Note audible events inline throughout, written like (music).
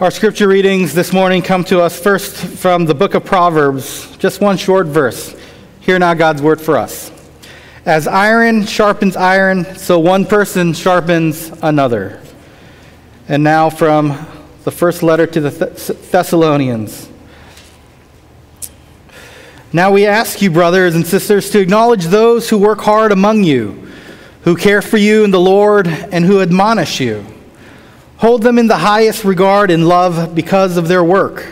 Our scripture readings this morning come to us first from the book of Proverbs, just one short verse. Hear now God's word for us. As iron sharpens iron, so one person sharpens another. And now from the first letter to the Thessalonians. Now we ask you, brothers and sisters, to acknowledge those who work hard among you, who care for you in the Lord, and who admonish you. Hold them in the highest regard and love because of their work.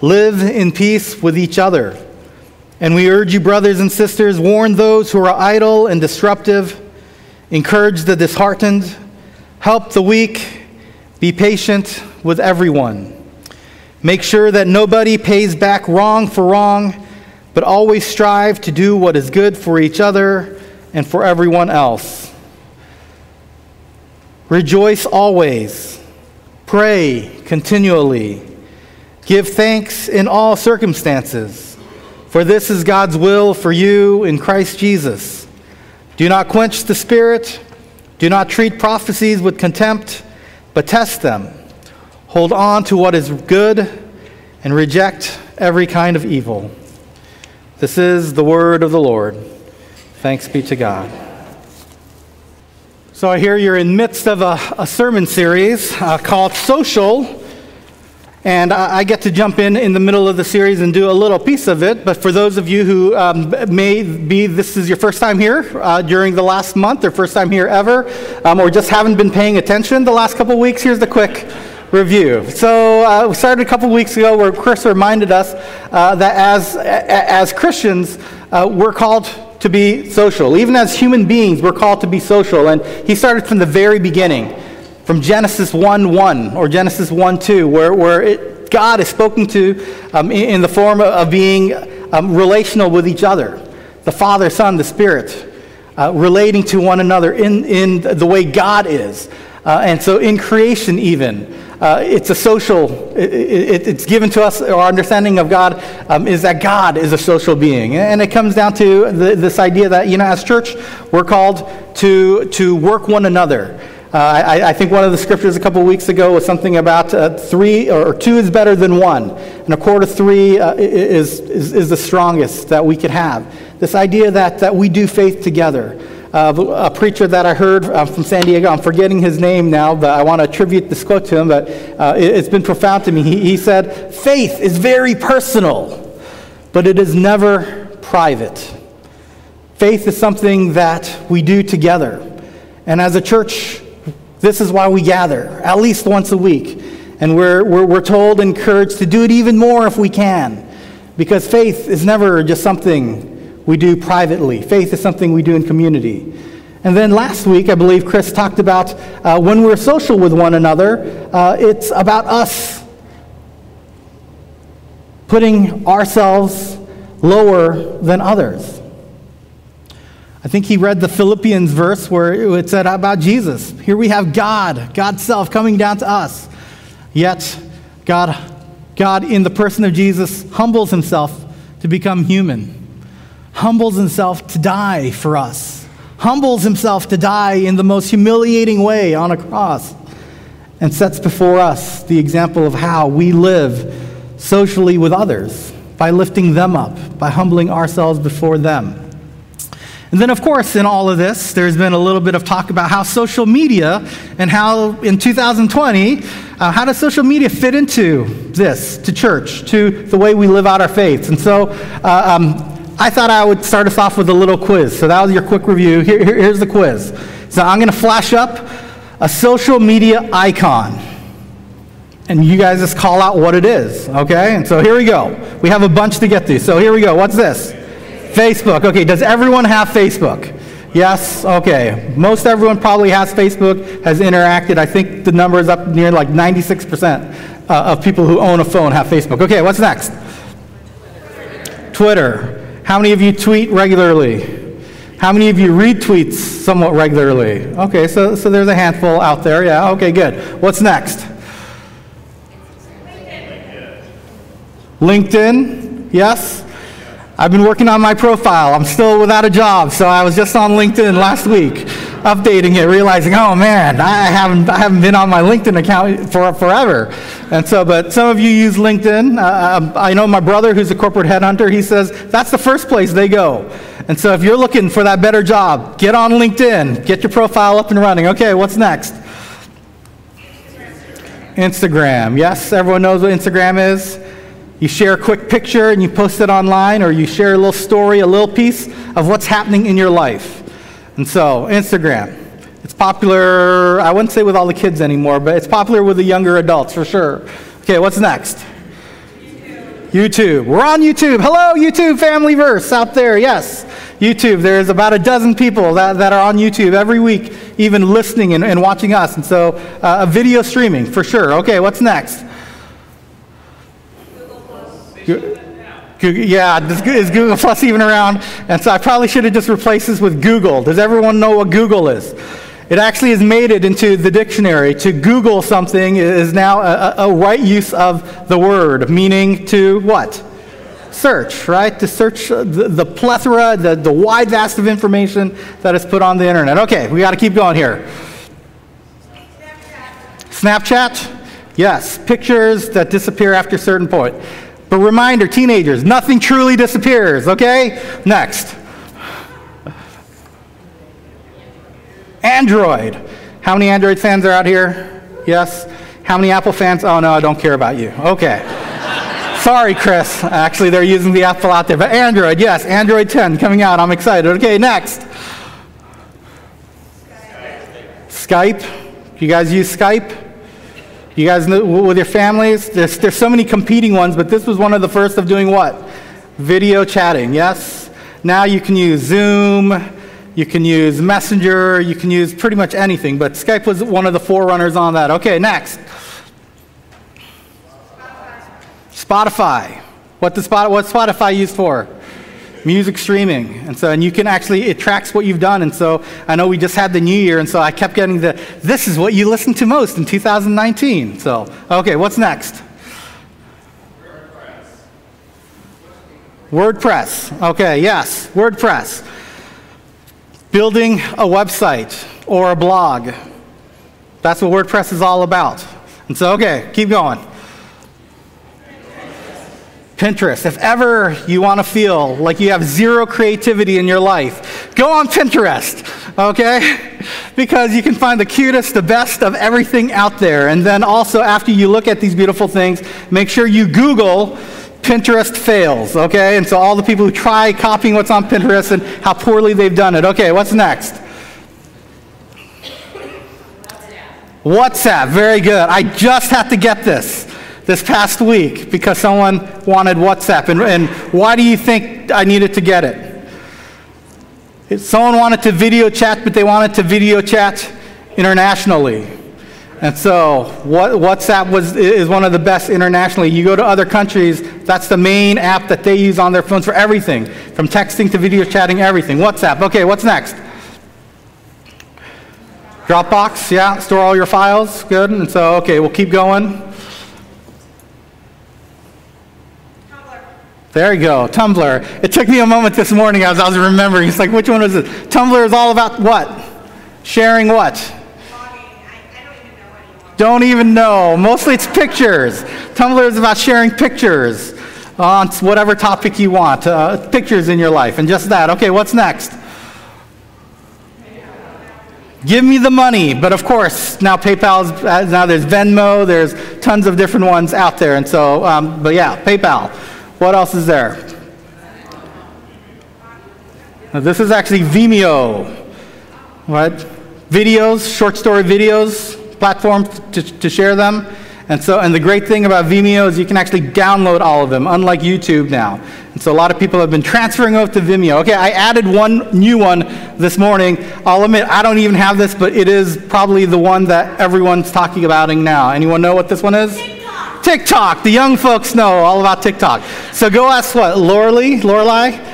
Live in peace with each other. And we urge you, brothers and sisters, warn those who are idle and disruptive, encourage the disheartened, help the weak, be patient with everyone. Make sure that nobody pays back wrong for wrong, but always strive to do what is good for each other and for everyone else. Rejoice always. Pray continually. Give thanks in all circumstances, for this is God's will for you in Christ Jesus. Do not quench the Spirit. Do not treat prophecies with contempt, but test them. Hold on to what is good and reject every kind of evil. This is the word of the Lord. Thanks be to God. So I hear you're in midst of a, a sermon series uh, called Social. And I, I, get to jump in in the middle of the series and do a little piece of it. But for those of you who um, may be, this is your first time here uh, during the last month or first time here ever, um, or just haven't been paying attention the last couple weeks, here's the quick review. So uh, we started a couple weeks ago where Chris reminded us uh, that as, as Christians, uh, we're called to be social. Even as human beings, we're called to be social. And he started from the very beginning, from Genesis 1 1 or Genesis 1 2, where, where it, God is spoken to um, in, in, the form of being um, relational with each other the Father, Son, the Spirit, uh, relating to one another in, in the way God is. Uh, and so in creation, even, uh, it's a social, it, it, it's given to us, our understanding of God um, is that God is a social being. And it comes down to the, this idea that, you know, as church, we're called to, to work one another. Uh, I, I, think one of the scriptures a couple weeks ago was something about uh, three or two is better than one, and a of three uh, is, is, is the strongest that we could have. This idea that, that we do faith together uh, a preacher that I heard uh, from San Diego. I'm forgetting his name now, but I want to attribute this quote to him, but uh, it, has been profound to me. He, he said, Faith is very personal, but it is never private. Faith is something that we do together. And as a church, this is why we gather, at least once a week. And we're, we're, we're told, encouraged to do it even more if we can. Because faith is never just something we do privately. Faith is something we do in community. And then last week, I believe Chris talked about uh, when we're social with one another, uh, it's about us putting ourselves lower than others. I think he read the Philippians verse where it said about Jesus. Here we have God, God's self coming down to us. Yet, God, God in the person of Jesus humbles himself to become human humbles himself to die for us, humbles himself to die in the most humiliating way on a cross, and sets before us the example of how we live socially with others by lifting them up, by humbling ourselves before them. And then, of course, in all of this, there's been a little bit of talk about how social media and how in 2020, uh, how does social media fit into this, to church, to the way we live out our faiths? And so, uh, um, I thought I would start us off with a little quiz. So that was your quick review. Here, here, here's the quiz. So I'm going to flash up a social media icon. And you guys just call out what it is, okay? And so here we go. We have a bunch to get through. So here we go. What's this? Facebook. Okay, does everyone have Facebook? Yes? Okay. Most everyone probably has Facebook, has interacted. I think the number is up near like 96% uh, of people who own a phone have Facebook. Okay, what's next? Twitter. How many of you tweet regularly? How many of you retweet somewhat regularly? Okay, so, so there's a handful out there. Yeah, okay, good. What's next? LinkedIn, yes? I've been working on my profile. I'm still without a job, so I was just on LinkedIn last week, updating it, realizing, oh man, I haven't, I haven't been on my LinkedIn account for forever. And so, but some of you use LinkedIn. Uh, I know my brother, who's a corporate headhunter, he says that's the first place they go. And so, if you're looking for that better job, get on LinkedIn, get your profile up and running. Okay, what's next? Instagram. Yes, everyone knows what Instagram is. You share a quick picture and you post it online, or you share a little story, a little piece of what's happening in your life. And so, Instagram. It's popular, I wouldn't say with all the kids anymore, but it's popular with the younger adults for sure. Okay, what's next? YouTube. YouTube. We're on YouTube. Hello, YouTube family verse out there. Yes, YouTube. There's about a dozen people that, that are on YouTube every week, even listening and, and watching us. And so, uh, a video streaming for sure. Okay, what's next? Google, yeah, is Google Plus even around? And so I probably should have just replaced this with Google. Does everyone know what Google is? It actually has made it into the dictionary. To Google something is now a, a right use of the word, meaning to what? Search, right? To search the, the plethora, the, the wide vast of information that is put on the internet. Okay, we got to keep going here. Snapchat. Snapchat? Yes, pictures that disappear after a certain point. But reminder, teenagers, nothing truly disappears, okay? Next. Android. How many Android fans are out here? Yes? How many Apple fans? Oh, no, I don't care about you. Okay. (laughs) Sorry, Chris. Actually, they're using the Apple out there. But Android, yes, Android 10 coming out. I'm excited. Okay, next. Skype. Skype. You guys use Skype? You guys know with your families? There's, there's so many competing ones, but this was one of the first of doing what? Video chatting, yes? Now you can use Zoom, you can use Messenger, you can use pretty much anything, but Skype was one of the forerunners on that. Okay, next. Spotify. What the Spot, what's Spotify used for? Music streaming. And so, and you can actually, it tracks what you've done. And so I know we just had the new year, and so I kept getting the, this is what you listen to most in 2019. So, okay, what's next? WordPress. Okay, yes, WordPress. Building a website or a blog. That's what WordPress is all about. And so, okay, keep going. Pinterest. If ever you want to feel like you have zero creativity in your life, go on Pinterest, okay? (laughs) Because you can find the cutest, the best of everything out there. And then also, after you look at these beautiful things, make sure you Google Pinterest fails, okay? And so, all the people who try copying what's on Pinterest and how poorly they've done it. Okay, what's next? WhatsApp, very good. I just had to get this this past week because someone wanted WhatsApp. And, and why do you think I needed to get it? Someone wanted to video chat, but they wanted to video chat internationally. And so, what, WhatsApp was, is one of the best internationally. You go to other countries, that's the main app that they use on their phones for everything from texting to video chatting, everything. WhatsApp. Okay, what's next? Dropbox, yeah, store all your files. Good. And so, okay, we'll keep going. There you go, Tumblr. It took me a moment this morning as I was remembering. It's like, which one was it? Tumblr is all about what? Sharing what? Don't even know. Mostly it's pictures. Tumblr is about sharing pictures on whatever topic you want, uh, pictures in your life, and just that. Okay, what's next? Give me the money. But of course, now PayPal's, uh, now there's Venmo, there's tons of different ones out there. And so, um, but yeah, PayPal. What else is there? Now, this is actually Vimeo, right? Videos, short story videos, platform to, to share them. And so, and the great thing about Vimeo is you can actually download all of them, unlike YouTube now. And so a lot of people have been transferring over to Vimeo. Okay, I added one new one this morning. I'll admit I don't even have this, but it is probably the one that everyone's talking about now. Anyone know what this one is? TikTok. The young folks know all about TikTok. So go ask what? Lorelei? Lorelei?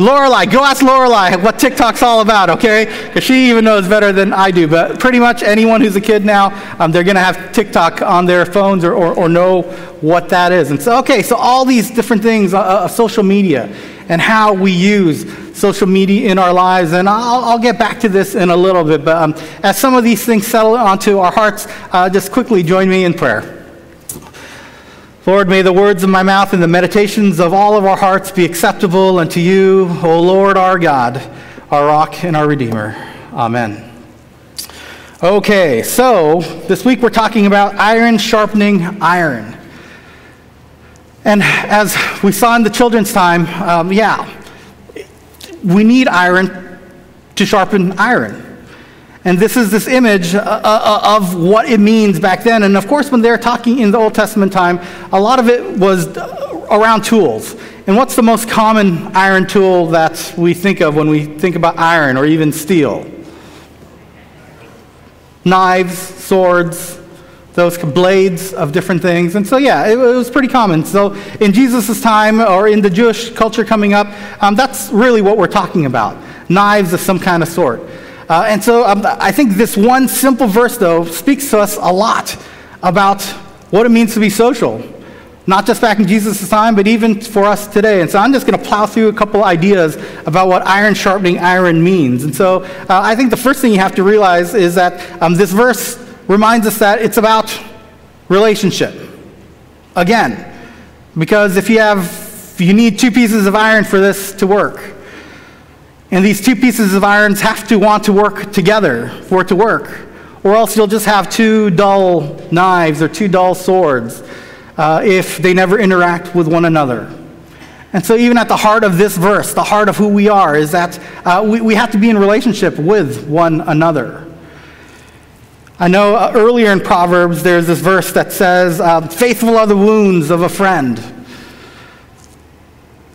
Lorelei, go ask Lorelei what TikTok's all about, okay? Because she even knows better than I do. But pretty much anyone who's a kid now, um, they're going to have TikTok on their phones or, or, or, know what that is. And so, okay, so all these different things uh, uh, of social media and how we use social media in our lives. And I'll, I'll get back to this in a little bit. But um, as some of these things settle onto our hearts, uh, just quickly join me in prayer. Lord, may the words of my mouth and the meditations of all of our hearts be acceptable unto you, O Lord our God, our rock and our Redeemer. Amen. Okay, so this week we're talking about iron sharpening iron. And as we saw in the children's time, um, yeah, we need iron to sharpen iron. And this is this image uh, uh, uh, of what it means back then. And of course, when they're talking in the Old Testament time, a lot of it was around tools. And what's the most common iron tool that we think of when we think about iron or even steel? Knives, swords, those blades of different things. And so, yeah, it, it was pretty common. So, in Jesus' time or in the Jewish culture coming up, um, that's really what we're talking about knives of some kind of sort. Uh, and so um, I think this one simple verse, though, speaks to us a lot about what it means to be social. Not just back in Jesus' time, but even for us today. And so I'm just going to plow through a couple ideas about what iron sharpening iron means. And so uh, I think the first thing you have to realize is that um, this verse reminds us that it's about relationship. Again, because if you have, you need two pieces of iron for this to work. And these two pieces of irons have to want to work together for it to work, or else you'll just have two dull knives or two dull swords uh, if they never interact with one another. And so, even at the heart of this verse, the heart of who we are, is that uh, we, we have to be in relationship with one another. I know uh, earlier in Proverbs, there's this verse that says, uh, Faithful are the wounds of a friend,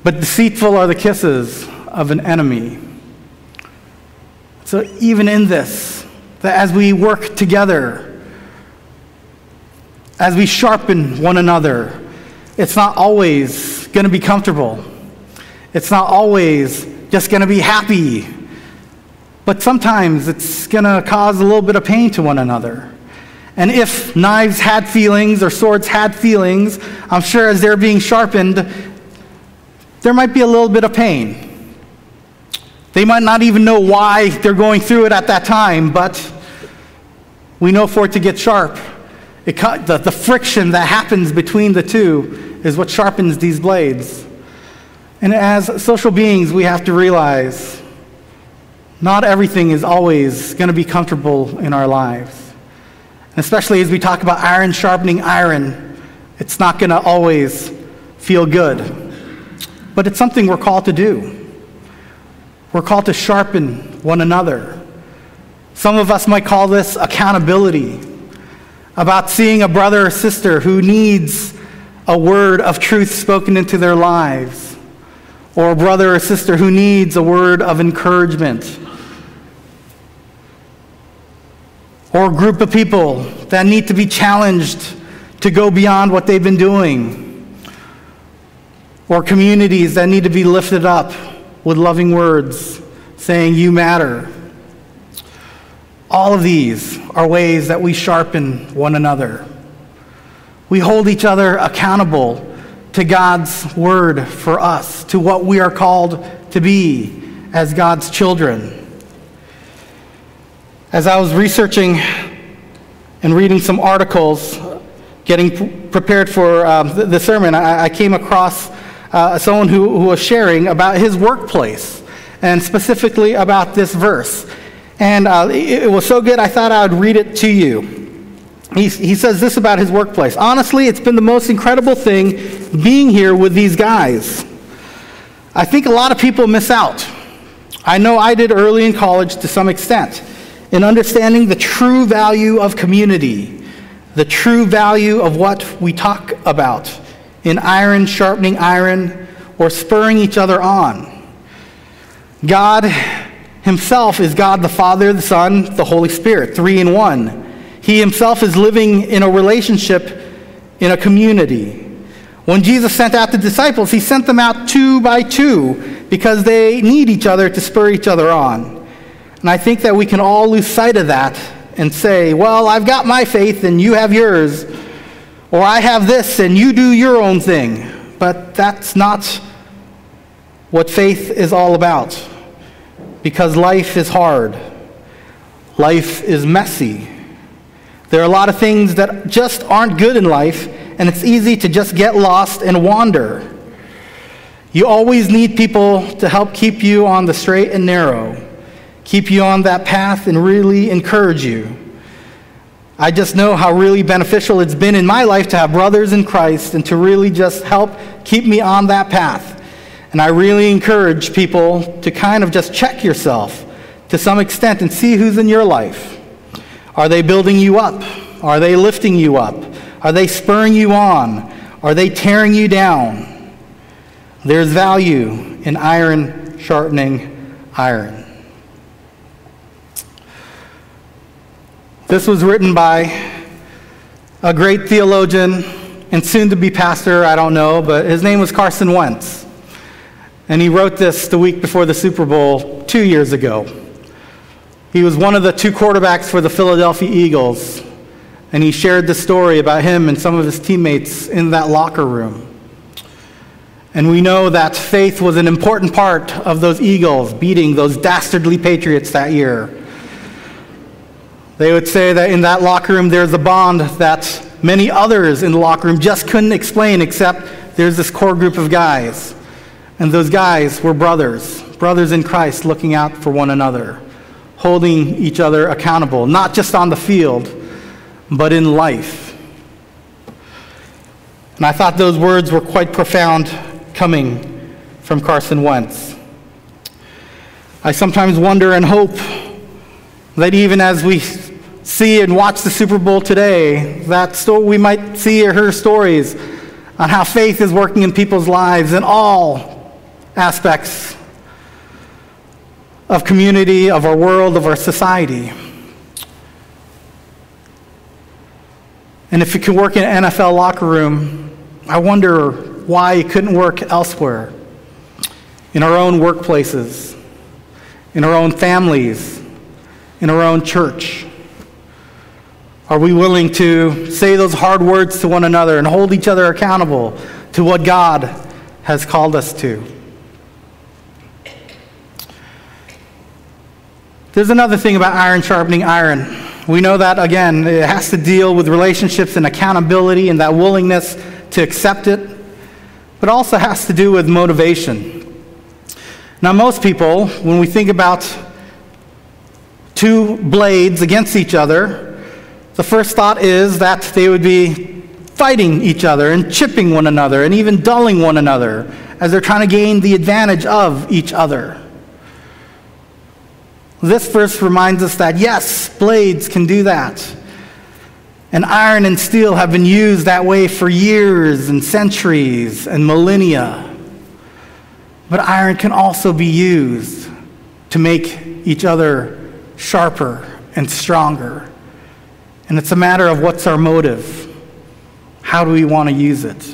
but deceitful are the kisses of an enemy. So, even in this, that as we work together, as we sharpen one another, it's not always going to be comfortable. It's not always just going to be happy. But sometimes it's going to cause a little bit of pain to one another. And if knives had feelings or swords had feelings, I'm sure as they're being sharpened, there might be a little bit of pain. They might not even know why they're going through it at that time, but we know for it to get sharp. It, the, the friction that happens between the two is what sharpens these blades. And as social beings, we have to realize not everything is always going to be comfortable in our lives. And especially as we talk about iron sharpening iron, it's not going to always feel good. But it's something we're called to do. We're called to sharpen one another. Some of us might call this accountability, about seeing a brother or sister who needs a word of truth spoken into their lives, or a brother or sister who needs a word of encouragement, or a group of people that need to be challenged to go beyond what they've been doing, or communities that need to be lifted up with loving words, saying, You matter. All of these are ways that we sharpen one another. We hold each other accountable to God's word for us, to what we are called to be as God's children. As I was researching and reading some articles, getting prepared for um, the, sermon, I, I came across uh, someone who, who was sharing about his workplace and specifically about this verse. And uh, it, it was so good, I thought I would read it to you. He, he says this about his workplace Honestly, it's been the most incredible thing being here with these guys. I think a lot of people miss out. I know I did early in college to some extent in understanding the true value of community, the true value of what we talk about in iron sharpening iron or spurring each other on. God Himself is God the Father, the Son, the Holy Spirit, three in one. He Himself is living in a relationship in a community. When Jesus sent out the disciples, He sent them out two by two because they need each other to spur each other on. And I think that we can all lose sight of that and say, well, I've got my faith and you have yours. Or I have this and you do your own thing. But that's not what faith is all about. Because life is hard, life is messy. There are a lot of things that just aren't good in life, and it's easy to just get lost and wander. You always need people to help keep you on the straight and narrow, keep you on that path, and really encourage you. I just know how really beneficial it's been in my life to have brothers in Christ and to really just help keep me on that path. And I really encourage people to kind of just check yourself to some extent and see who's in your life. Are they building you up? Are they lifting you up? Are they spurring you on? Are they tearing you down? There's value in iron sharpening iron. This was written by a great theologian and soon to be pastor, I don't know, but his name was Carson Wentz. And he wrote this the week before the Super Bowl two years ago. He was one of the two quarterbacks for the Philadelphia Eagles, and he shared the story about him and some of his teammates in that locker room. And we know that faith was an important part of those Eagles beating those dastardly Patriots that year. They would say that in that locker room there's a bond that many others in the locker room just couldn't explain, except there's this core group of guys. And those guys were brothers, brothers in Christ looking out for one another holding each other accountable, not just on the field, but in life. And I thought those words were quite profound coming from Carson Wentz. I sometimes wonder and hope that even as we see and watch the Super Bowl today, that story, we might see or hear stories on how faith is working in people's lives in all aspects of community, of our world, of our society. And if it can work in an NFL locker room, I wonder why it couldn't work elsewhere. In our own workplaces, in our own families, in our own church. Are we willing to say those hard words to one another and hold each other accountable to what God has called us to? There's another thing about iron sharpening iron. We know that, again, it has to deal with relationships and accountability and that willingness to accept it, but also has to do with motivation. Now, most people, when we think about two blades against each other, the first thought is that they would be fighting each other and chipping one another and even dulling one another as they're trying to gain the advantage of each other. This verse reminds us that yes, blades can do that. And iron and steel have been used that way for years and centuries and millennia. But iron can also be used to make each other sharper and stronger. And it's a matter of what's our motive. How do we want to use it?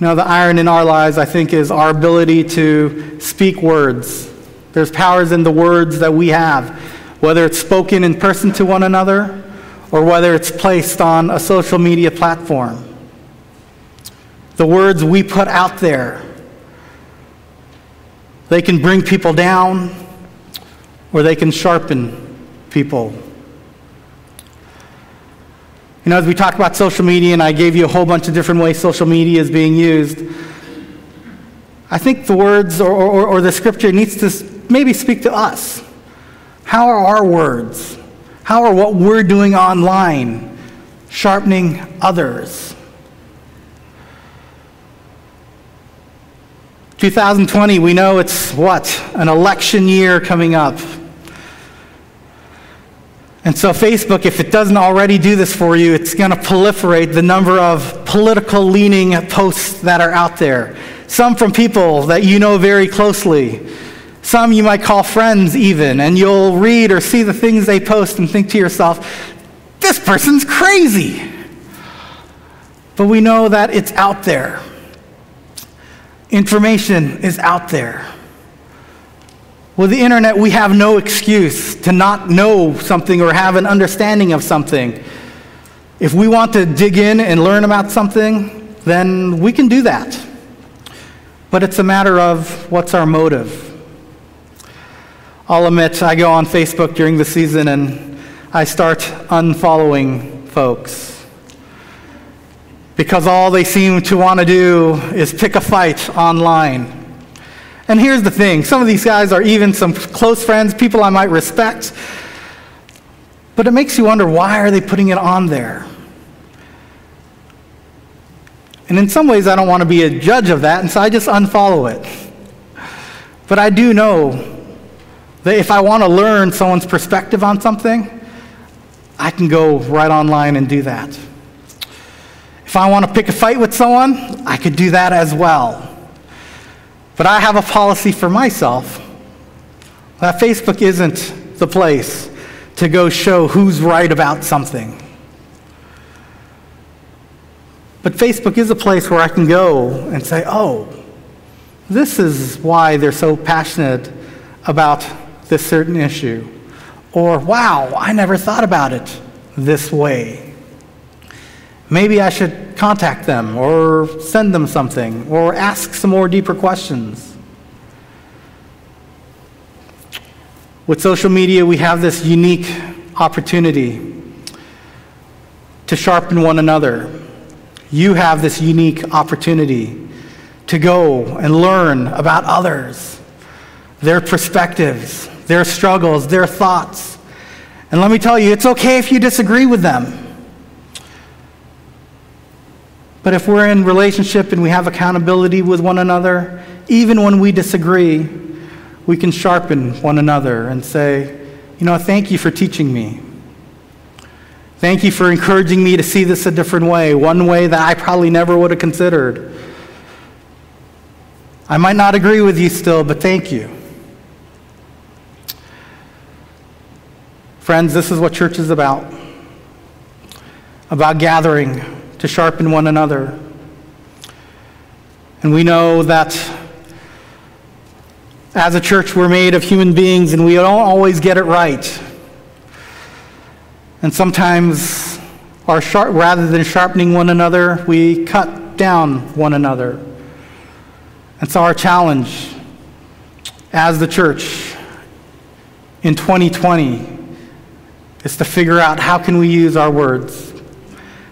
Know, the iron in our lives, I think, is our ability to speak words there's powers in the words that we have, whether it's spoken in person to one another or whether it's placed on a social media platform. The words we put out there, they can bring people down or they can sharpen people. You know, as we talk about social media, and I gave you a whole bunch of different ways social media is being used, I think the words or, or, or the scripture needs to maybe speak to us. How are our words? How are what we're doing online sharpening others? 2020, we know it's what? An election year coming up. And so, Facebook, if it doesn't already do this for you, it's going to proliferate the number of political leaning posts that are out there. Some from people that you know very closely some you might call friends, even, and you'll read or see the things they post and think to yourself, this person's crazy. But we know that it's out there. Information is out there. With the internet, we have no excuse to not know something or have an understanding of something. If we want to dig in and learn about something, then we can do that. But it's a matter of what's our motive. I'll admit, I go on Facebook during the season and I start unfollowing folks. because all they seem to want to do is pick a fight online. And here's the thing some of these guys are even some close friends, people I might respect. But it makes you wonder why are they putting it on there? And in some ways, I don't want to be a judge of that, and so I just unfollow it. But I do know that if I want to learn someone's perspective on something, I can go right online and do that. If I want to pick a fight with someone, I could do that as well. But I have a policy for myself that Facebook isn't the place to go show who's right about something. But Facebook is a place where I can go and say, oh, this is why they're so passionate about this certain issue. Or, wow, I never thought about it this way. Maybe I should contact them or send them something or ask some more deeper questions. With social media, we have this unique opportunity to sharpen one another you have this unique opportunity to go and learn about others, their perspectives, their struggles, their thoughts. And let me tell you, it's okay if you disagree with them. But if we're in relationship and we have accountability with one another, even when we disagree, we can sharpen one another and say, you know, thank you for teaching me. Thank you for encouraging me to see this a different way, one way that I probably never would have considered. I might not agree with you still, but thank you. Friends, this is what church is about about gathering to sharpen one another. And we know that as a church, we're made of human beings and we don't always get it right. And sometimes, our sharp, rather than sharpening one another, we cut down one another. And so, our challenge as the church in 2020 is to figure out how can we use our words?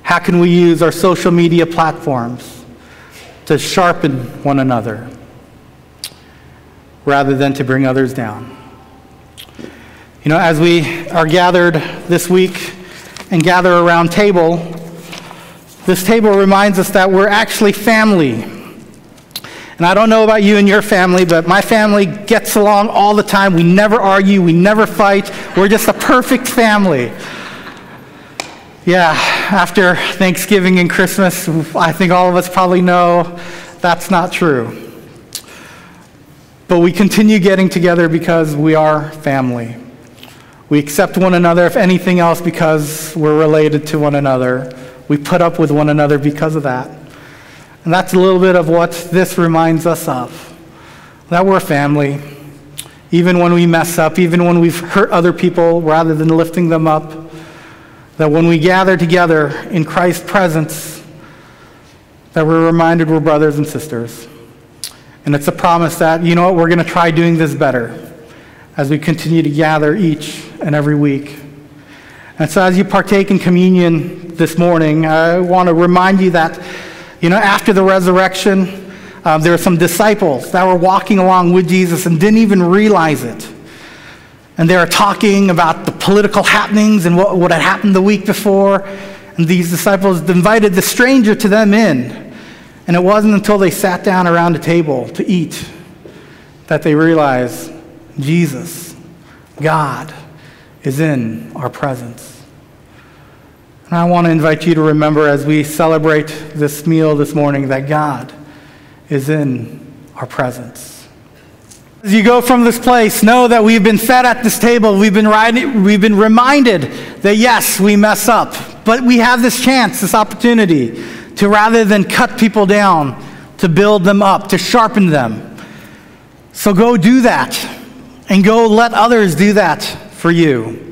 How can we use our social media platforms to sharpen one another rather than to bring others down? You know, as we are gathered this week and gather around table, this table reminds us that we're actually family. And I don't know about you and your family, but my family gets along all the time. We never argue, we never fight. We're just a perfect family. Yeah, after Thanksgiving and Christmas, I think all of us probably know that's not true. But we continue getting together because we are family. We accept one another, if anything else, because we're related to one another. We put up with one another because of that. And that's a little bit of what this reminds us of that we're family. Even when we mess up, even when we've hurt other people rather than lifting them up, that when we gather together in Christ's presence, that we're reminded we're brothers and sisters. And it's a promise that, you know what, we're going to try doing this better as we continue to gather each and every week. And so, as you partake in communion this morning, I want to remind you that, you know, after the resurrection, uh, there were some disciples that were walking along with Jesus and didn't even realize it. And they were talking about the political happenings and what, what had happened the week before. And these disciples invited the stranger to them in. And it wasn't until they sat down around a table to eat that they realized Jesus, God, is in our presence. And I want to invite you to remember as we celebrate this meal this morning that God is in our presence. As you go from this place, know that we've been fed at this table. We've been, riding, we've been reminded that yes, we mess up, but we have this chance, this opportunity to rather than cut people down, to build them up, to sharpen them. So go do that and go let others do that for you.